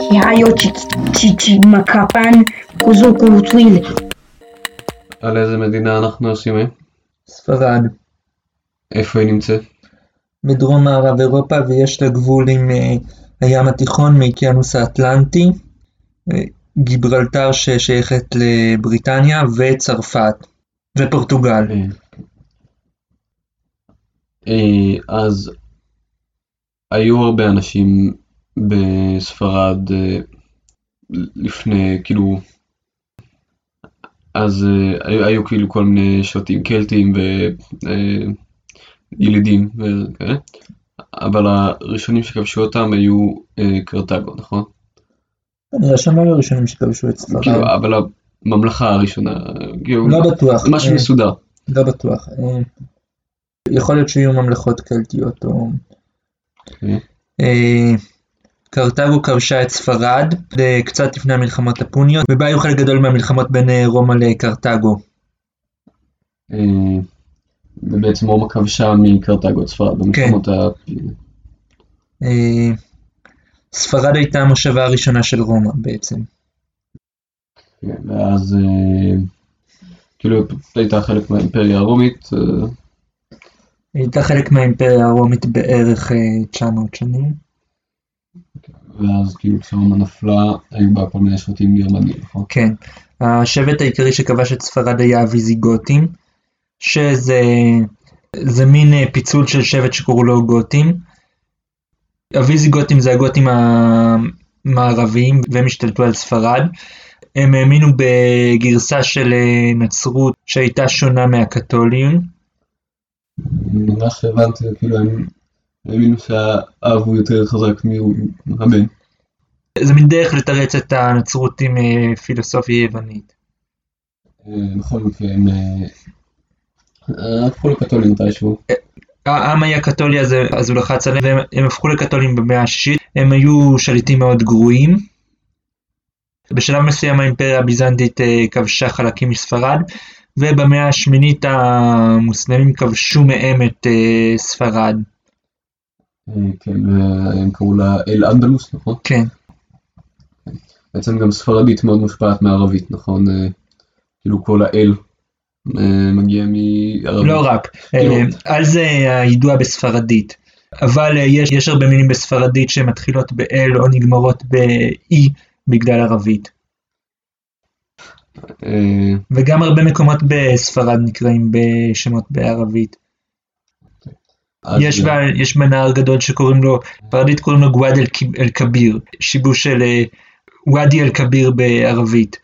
que hayo chichimakapan kuzukutwil. על איזה מדינה אנחנו עושים? ספרד, איפה היא נמצאת? בדרום מערב אירופה ויש לה גבול עם הים התיכון מאוקיינוס האטלנטי, גיברלטר ששייכת לבריטניה וצרפת ופורטוגל. אז היו הרבה אנשים בספרד אה, לפני, כאילו, אז אה, היו, היו כאילו כל מיני שבטים קלטים וילידים וכאלה, אבל הראשונים שכבשו אותם היו אה, קרתגו, נכון? כנראה שהם לא היו הראשונים שכבשו את ספרד. כאילו, אבל הממלכה הראשונה, כאילו, לא בטוח. משהו אה, מסודר. לא בטוח. אה, יכול להיות שיהיו ממלכות קלטיות או... אוקיי. אה, קרתגו כבשה את ספרד אה, קצת לפני המלחמות הפוניות ובה היו חלק גדול מהמלחמות בין אה, רומא לקרתגו. אה, ובעצם רומא כבשה מקרתגו את ספרד במלחמות ה... אה, ספרד הייתה המושבה הראשונה של רומא בעצם. כן, ואז אה, כאילו הייתה חלק מהאימפריה הרומית, אה, הייתה חלק מהאימפריה הרומית בערך אה, 900 שנים. ואז כאילו כשרומא נפלה היו בה כל מיני שבטים גרמנים, נכון? כן. השבט העיקרי שכבש את ספרד היה הוויזיגותים, שזה זה מין אה, פיצול של שבט שקראו לו גותים. הוויזיגותים זה הגותים המערביים והם השתלטו על ספרד. הם האמינו בגרסה של אה, נצרות שהייתה שונה מהקתולים. ממה שהבנתי כאילו הם האמינו שהאב הוא יותר חזק מהבן. זה מין דרך לתרץ את הנצרות עם אה, פילוסופיה יוונית. אה, בכל מקרה הם אה, הפכו לקתולים מתישהו. העם היה קתולי אז, אז הוא לחץ עליהם והם הם הפכו לקתולים במאה השישית, הם היו שליטים מאוד גרועים. בשלב מסוים האימפריה הביזנטית כבשה חלקים מספרד ובמאה השמינית המוסלמים כבשו מהם את ספרד. אה, כן, והם קראו לה אל אנדלוס, נכון? כן, בעצם גם ספרדית מאוד מושפעת מערבית, נכון? אה, כאילו כל האל אה, מגיע מערבית. לא רק, כאילו- אה, על זה הידוע בספרדית. אבל אה, יש, יש הרבה מילים בספרדית שמתחילות ב-L או נגמרות ב-E בגלל ערבית. אה, וגם הרבה מקומות בספרד נקראים בשמות בערבית. יש, אה, בה, יש בנהר גדול שקוראים לו, בספרדית קוראים לו גואד אל- כביר, שיבוש של אה, ואדי אל כביר בערבית.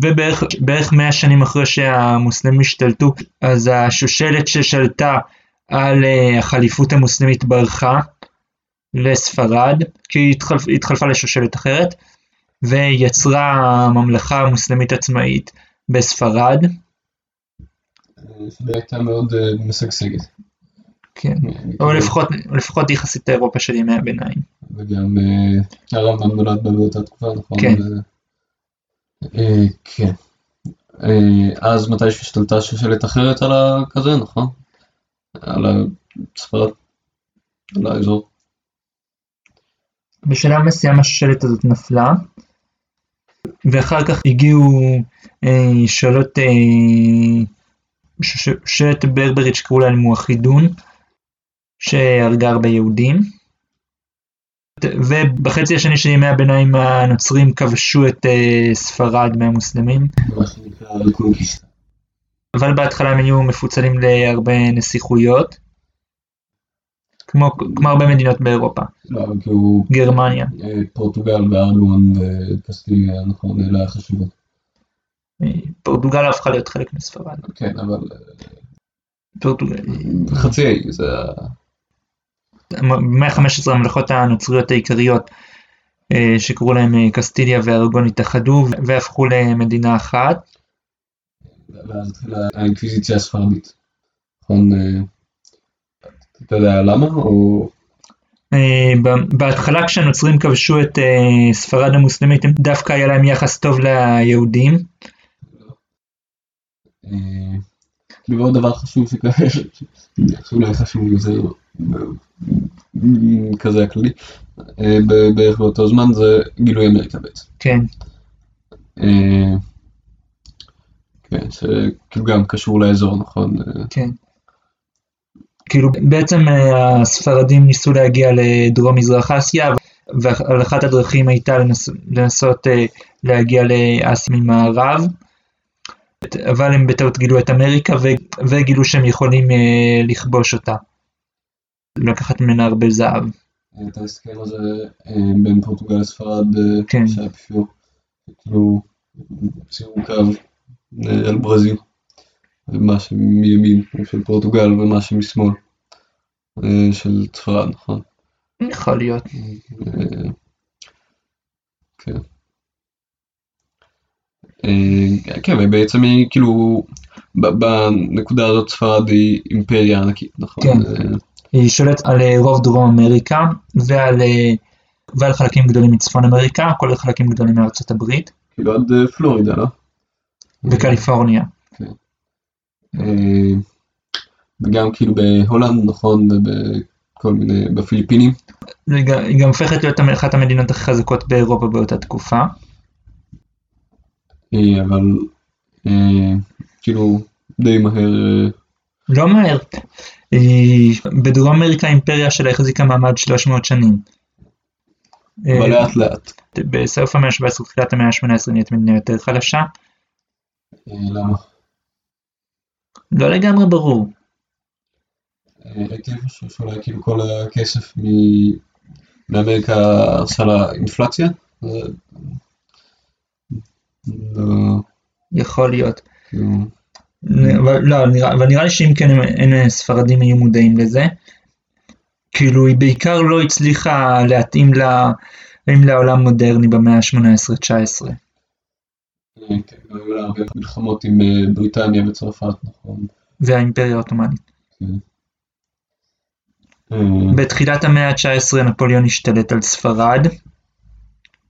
ובערך בערך 100 שנים אחרי שהמוסלמים השתלטו, אז השושלת ששלטה על אה, החליפות המוסלמית ברחה לספרד, כי היא התחלפ, התחלפה לשושלת אחרת, ויצרה ממלכה מוסלמית עצמאית בספרד. אה, שהיא הייתה מאוד אה, משגשגת. כן. או לפחות, לפחות יחסית לאירופה של ימי הביניים. וגם אה, הרמב"ם נולד באותה תקופה, נכון? כן. אה, אה, כן. אה, אז מתי שהשתלטה שושלת אחרת על הכזה, נכון? על הספרד, על האזור. בשלב מסוים השושלת הזאת נפלה, ואחר כך הגיעו אה, שאלות, אה, שושלת ברברית שקראו לה אל-מואחידון, שהרגה הרבה יהודים. ובחצי השני של ימי הביניים הנוצרים כבשו את אה, ספרד מהמוסלמים, מה שנקרא ריקונקיסטה. אבל בהתחלה הם היו מפוצלים להרבה נסיכויות, כמו, כמו הרבה מדינות באירופה, לא, כאילו גרמניה. אה, פורטוגל וארדואן וקסטיליה, נכון, אלה החשובות. פורטוגל הפכה להיות חלק מספרד. כן, אבל פורטוגל, אה, חצי האי, זה ה... ב-115 הממלכות הנוצריות העיקריות אה, שקראו להם אה, קסטיליה וארגון התאחדו והפכו למדינה אחת. ואז התחילה האינקוויזיציה הספרדית. נכון, אתה יודע למה? או... בהתחלה כשהנוצרים כבשו את ספרד המוסלמית דווקא היה להם יחס טוב ליהודים. אה, ועוד דבר חשוב שכזה, שאולי חשוב יותר אה, כזה הכללי, אה, בערך באותו זמן, זה גילוי אמריקה בעצם. כן, אה, כן, שכאילו גם קשור לאזור, נכון? כן. כאילו בעצם הספרדים ניסו להגיע לדרום מזרח אסיה, ואחת הדרכים הייתה לנס, לנסות להגיע לאסיה ממערב, אבל הם בטעות גילו את אמריקה וגילו שהם יכולים אה, לכבוש אותה. לקחת ממנה הרבה זהב. את ההסכם הזה אה, בין פורטוגל לספרד, אה, כן. שהיה בפיור, כאילו, סיום קו על ברזיל, מה שמימין של פורטוגל ומה שמשמאל של ספרד, נכון? יכול להיות. כן. אה, כן, ובעצם היא כאילו, בנקודה הזאת ספרד היא אימפריה ענקית, נכון? כן. אה, היא שולטת על אה, רוב דרום אמריקה ועל, ועל חלקים גדולים מצפון אמריקה, כולל חלקים גדולים מארצות הברית כאילו עד פלורידה, לא? וקליפורניה. אה, וגם כאילו בהולנד, נכון, ובכל מיני, בפיליפינים. היא גם הופכת להיות אחת המדינות הכי חזקות באירופה באותה תקופה. אה, אבל אה, כאילו די מהר, אה, לא מהר. בדרום אמריקה האימפריה שלה החזיקה מעמד 300 שנים. אבל לאט לאט. בסוף המאה ה-17 תחילת המאה ה-18 נהיית מדינה יותר חלשה. למה? לא לגמרי ברור. הייתי חושב שאולי כאילו כל הכסף מאמריקה עשה לה אינפלציה. אה, לא, יכול להיות. לא, נראה, אבל נראה לי שאם כן הם- אין ספרדים יהיו מודעים לזה. כאילו היא בעיקר לא הצליחה להתאים לה, להתאים לעולם מודרני במאה ה-18-19. אה, כן, היו לה הרבה מלחמות עם אה, בריטניה וצרפת, נכון. והאימפריה העות'מאנית. אה, בתחילת המאה ה-19 נפוליאון השתלט על ספרד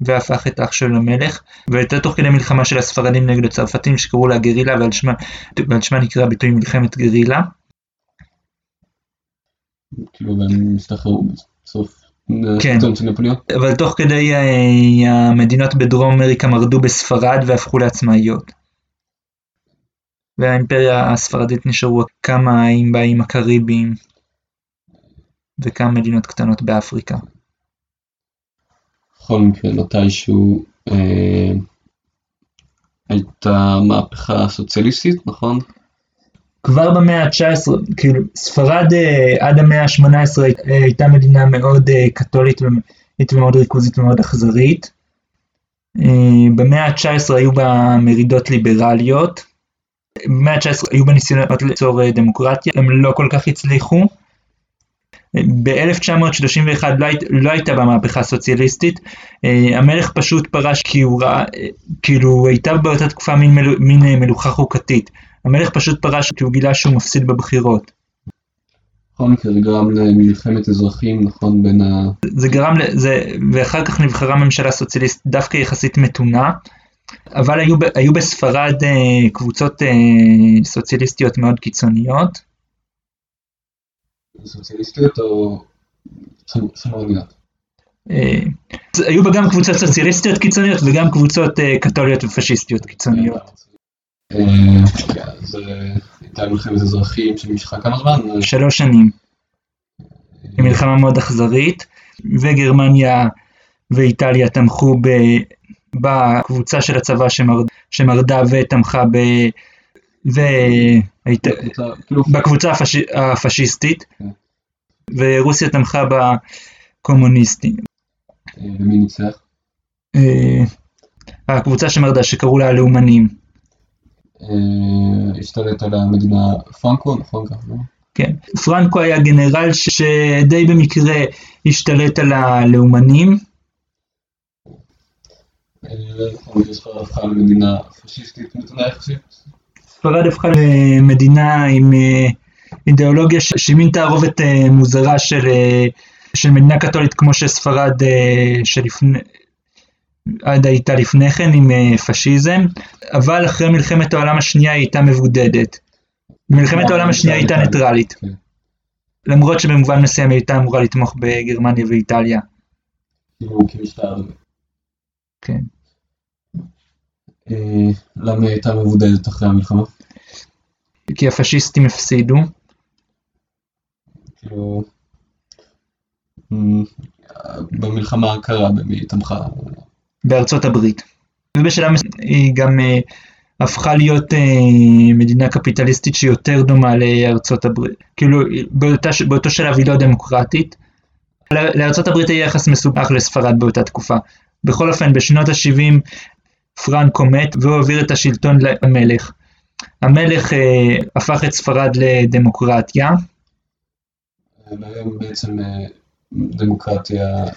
והפך את אח שלו למלך, והייתה תוך כדי מלחמה של הספרדים נגד הצרפתים שקראו לה גרילה ועל שמה, ועל שמה נקרא הביטוי מלחמת גרילה. כאילו והם השתחררו בסוף כן. אבל תוך כדי אה, המדינות בדרום אמריקה מרדו בספרד והפכו לעצמאיות. והאימפריה הספרדית נשארו כמה עם באיים הקריביים וכמה מדינות קטנות באפריקה. בכל מקרה מתישהו אה, הייתה מהפכה סוציאליסטית, נכון? כבר במאה ה-19, כאילו ספרד אה, עד המאה ה-18 אה, הייתה מדינה מאוד אה, קתולית ומאוד ריכוזית ומאוד אכזרית. אה, במאה ה-19 היו בה מרידות ליברליות. במאה ה-19 היו בה ניסיונות ליצור אה, דמוקרטיה, הם לא כל כך הצליחו. ב-1931 לא, היית, לא הייתה בה מהפכה סוציאליסטית, אה, המלך פשוט פרש כי הוא ראה, אה, כאילו הייתה באותה תקופה מין, מלו, מין אה, מלוכה חוקתית. המלך פשוט פרש כי הוא גילה שהוא מפסיד בבחירות. בכל מקרה זה גרם למלחמת אזרחים, נכון, בין ה... זה גרם לזה, ואחר כך נבחרה ממשלה סוציאליסטית דווקא יחסית מתונה, אבל היו, היו בספרד אה, קבוצות סוציאליסטיות מאוד קיצוניות. סוציאליסטיות או שמרניות? אה, היו בה גם קבוצות סוציאליסטיות קיצוניות וגם קבוצות אה, קתוליות ופשיסטיות קיצוניות. אה, כן, אז הייתה מלחמת אזרחים שנמשכה כמה זמן? שלוש שנים. היא מלחמה מאוד אכזרית, וגרמניה ואיטליה תמכו ב, בקבוצה של הצבא שמרד, שמרדה ותמכה ב... בקבוצה- כאילו. הפשיסטית, כן. ורוסיה תמכה בקומוניסטים. אה, ומי ניצח? אה, הקבוצה שמרדה שקראו לה הלאומנים, אה, השתלט על המדינה פרנקו, נכון ככה, לא? כן. פרנקו היה גנרל שדי במקרה השתלט על הלאומנים, אה, נכון, ספרד הפכה למדינה פשיסטית מתונה יחסית. ספרד הפכה למדינה עם אה, אידיאולוגיה שהיא מין תערובת אה, מוזרה של, אה, של מדינה קתולית כמו שספרד שלפני, עד הייתה לפני כן עם פשיזם, אבל אחרי מלחמת העולם השנייה היא הייתה מבודדת. במלחמת העולם השנייה היא הייתה ניטרלית. למרות שבמובן מסוים היא הייתה אמורה לתמוך בגרמניה ואיטליה. כאילו כמשטר. כן. אה, למה היא הייתה מבודדת אחרי המלחמה? כי הפשיסטים הפסידו, כאילו... אמ, במלחמה הקרה במי היא תמכה. בארצות הברית. ובשלב מסוים היא גם אה, הפכה להיות אה, מדינה קפיטליסטית שיותר דומה לארצות הברית. כאילו באותה, באותו שלב היא לא דמוקרטית. לארצות הברית היה יחס מסובך לספרד באותה תקופה. בכל אופן בשנות ה-70 פרנקו מת והוא העביר את השלטון למלך. המלך אה, הפך את ספרד לדמוקרטיה. היום בעצם אה, דמוקרטיה. אה,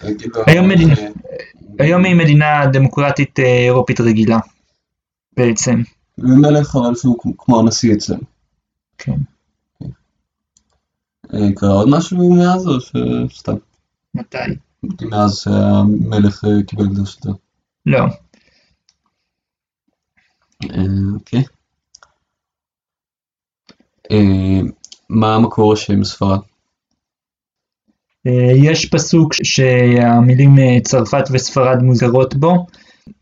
היום מדינה- אה, היום היא מדינה דמוקרטית אירופית רגילה בעצם. מלך אבל שהוא כמו- הנשיא אצלנו. כן. קרה עוד משהו מאז או שסתם? מתי? מאז שהמלך קיבל את השלטון. לא. אה, אוקיי. אה, מה המקור השם ספרד? אה, יש פסוק שהמילים צרפת וספרד מוזכרות בו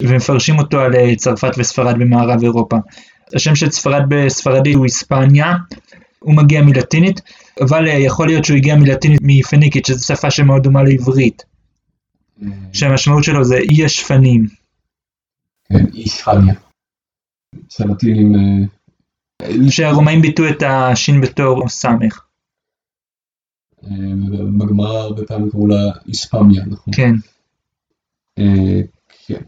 ומפרשים אותו על צרפת וספרד במערב אירופה. השם של ספרד בספרדית הוא היספניה, הוא מגיע מלטינית, אבל יכול להיות שהוא הגיע מלטינית מפניקית, שזו שפה שמאוד דומה לעברית, שהמשמעות שלו זה אי השפנים. כן, איספניה. שהלטינים... אה, שהרומאים ביטאו את השין בתור סמך. אה, בגמרא הרבה פעמים קראו לה איספמיה, נכון? כן. אה, כן.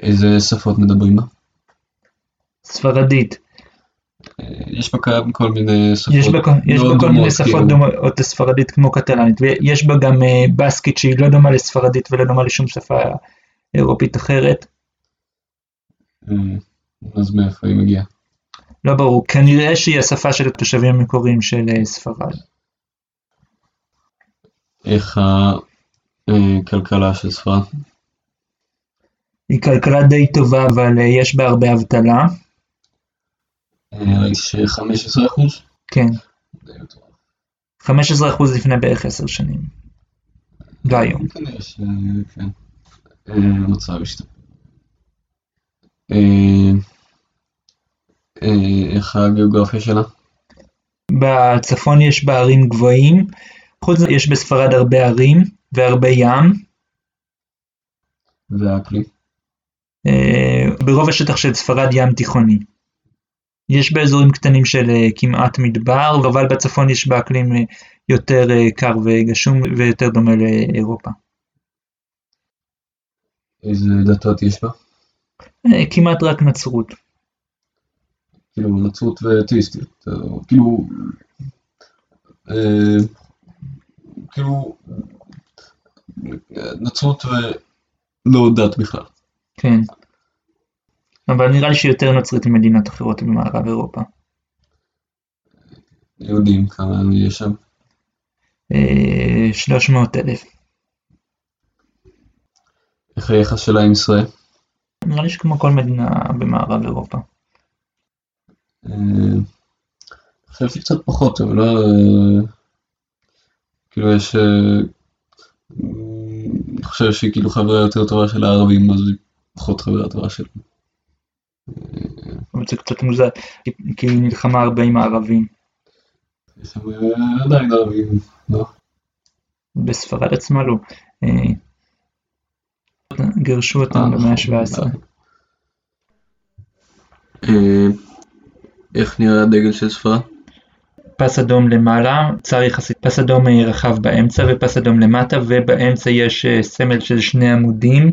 איזה שפות מדברים בה? ספרדית. יש בה כל מיני שפות יש בה, יש בה כל מיני שפות כאילו. דומות לספרדית כמו קטלנית, ויש בה גם בסקית שהיא לא דומה לספרדית ולא דומה לשום שפה אירופית אחרת. אה, אז מאיפה היא מגיעה? לא ברור, כנראה שהיא השפה של התושבים המקוריים של אה, ספרד. איך הכלכלה של ספרד? היא כלכלה די טובה, אבל אה, יש בה הרבה אבטלה. אה, ראיתי ש-15 אחוז? כן, 15% לפני בערך 10 שנים. לא היום. כנראה ש... כן. אה, המצב השתפר. אה, אה, איך הגיאוגרפיה שלה? בצפון יש בה ערים גבוהים, חוץ מזה יש בספרד הרבה ערים והרבה ים. והאקלים? אה, ברוב השטח של ספרד ים תיכוני. יש באזורים קטנים של כמעט מדבר, אבל בצפון יש באקלים אה, יותר קר וגשום ויותר דומה לאירופה. איזה דתות יש בה? אה, כמעט רק נצרות. כאילו נצרות ואתאיסטיות, או כאילו, אה, כאילו, נצרות ולא דת בכלל. כן. אבל נראה לי שיותר נוצרית ממדינות אחרות במערב אירופה. יהודים כמה יש שם, אה, 300 אלף. איך היחס שלה עם ישראל? נראה לי שכמו כל מדינה במערב אירופה. אה, אני חושב שקצת פחות, אבל לא... אה, כאילו יש... אה, אני חושב שהיא כאילו חברה יותר טובה של הערבים, אז היא פחות חברה טובה של... אבל זה קצת מוזר, כי- היא נלחמה הרבה עם הערבים. יש שם אה, עדיין ערבים, לא? בספרד עצמה לא. גירשו אותם אה, במאה נכון, ה-17. אה, איך נראה הדגל של ספרד? פס אדום למעלה, צר יחסית, פס אדום רחב באמצע ופס אדום למטה, ובאמצע יש אה, סמל של שני עמודים,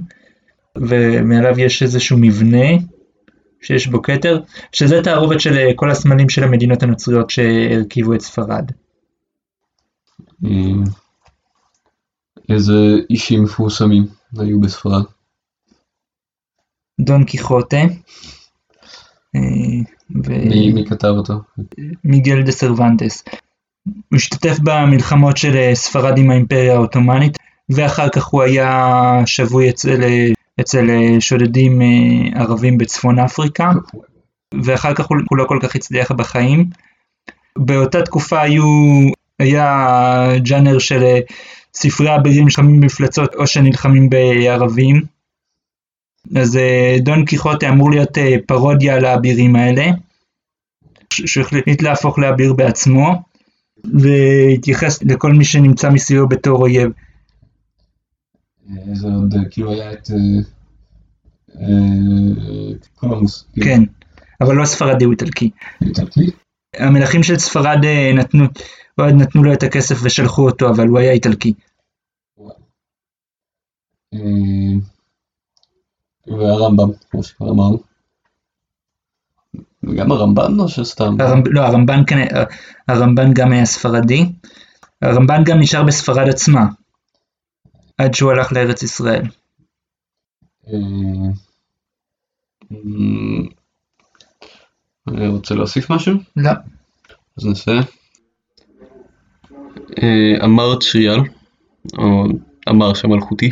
ומעליו יש איזשהו מבנה שיש בו כתר, שזה תערובת של כל הסמלים של המדינות הנוצריות שהרכיבו את ספרד. איזה אישים מפורסמים היו בספרד? דון קיחוטה, אה, מי מי כתב אותו? ומיגל דה סרוונטס. הוא השתתף במלחמות של אה, ספרד עם האימפריה העות'מאנית, ואחר כך הוא היה שבוי אצל, אה, אצל שודדים ערבים בצפון אפריקה, ואחר כך הוא, הוא לא כל כך הצליח בחיים. באותה תקופה היו היה ג'אנר של אה, ספרי אבירים נלחמים במפלצות או שנלחמים בערבים. אז אה, דון קיחוטה אמור להיות אה, פרודיה על האבירים האלה, שהוא החליט להפוך לאביר בעצמו, והתייחס לכל מי שנמצא מסביבו בתור אויב. זה עוד כאילו היה את קולומוס. כן, אבל לא ספרדי, הוא איטלקי. איטלקי? המלכים של ספרד נתנו, נתנו לו את הכסף ושלחו אותו, אבל הוא היה איטלקי. והרמב"ם, כמו שכבר אמרנו. וגם הרמב"ן או שסתם? הרמב... לא, הרמב"ן, כן, הרמב"ן גם היה ספרדי. הרמב"ן גם נשאר בספרד עצמה, עד שהוא הלך לארץ ישראל. רוצה להוסיף משהו? לא. אז נעשה. אמר צ'ריאל, או אמר שמלכותי,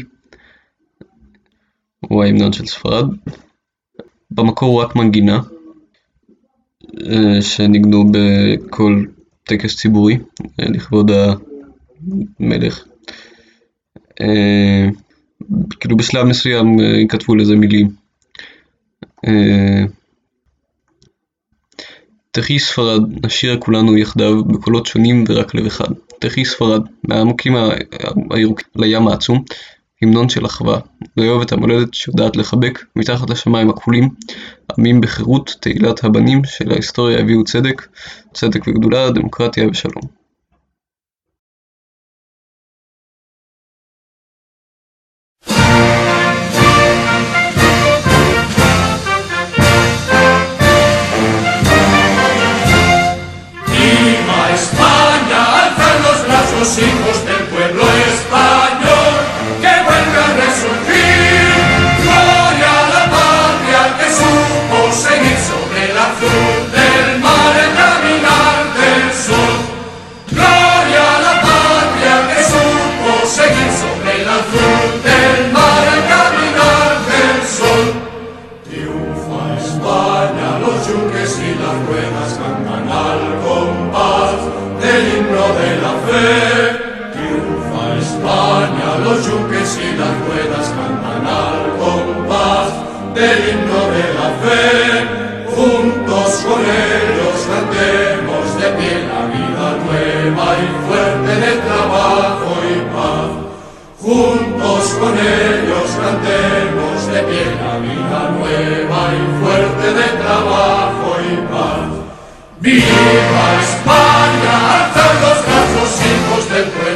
הוא ההמנון של ספרד. במקור הוא רק מנגינה, שניגנו בכל טקס ציבורי לכבוד המלך. כאילו בשלב מסוים כתבו לזה מילים. תחי ספרד, נשיר כולנו יחדיו בקולות שונים ורק לב אחד. תחי ספרד, מהעמוקים הירוקים לים העצום, המנון של אחווה, לאהוב את המולדת שיודעת לחבק, מתחת לשמיים הכחולים, עמים בחירות, תהילת הבנים של ההיסטוריה הביאו צדק, צדק וגדולה, דמוקרטיה ושלום. De la fe. Triunfa España, los yuques y las ruedas cantan al compás del himno de la fe. Juntos con ellos cantemos de pie la vida nueva y fuerte de trabajo y paz. Juntos con ellos cantemos de pie la vida nueva y fuerte de trabajo. ¡Viva España! ¡Alzad los brazos, hijos del español!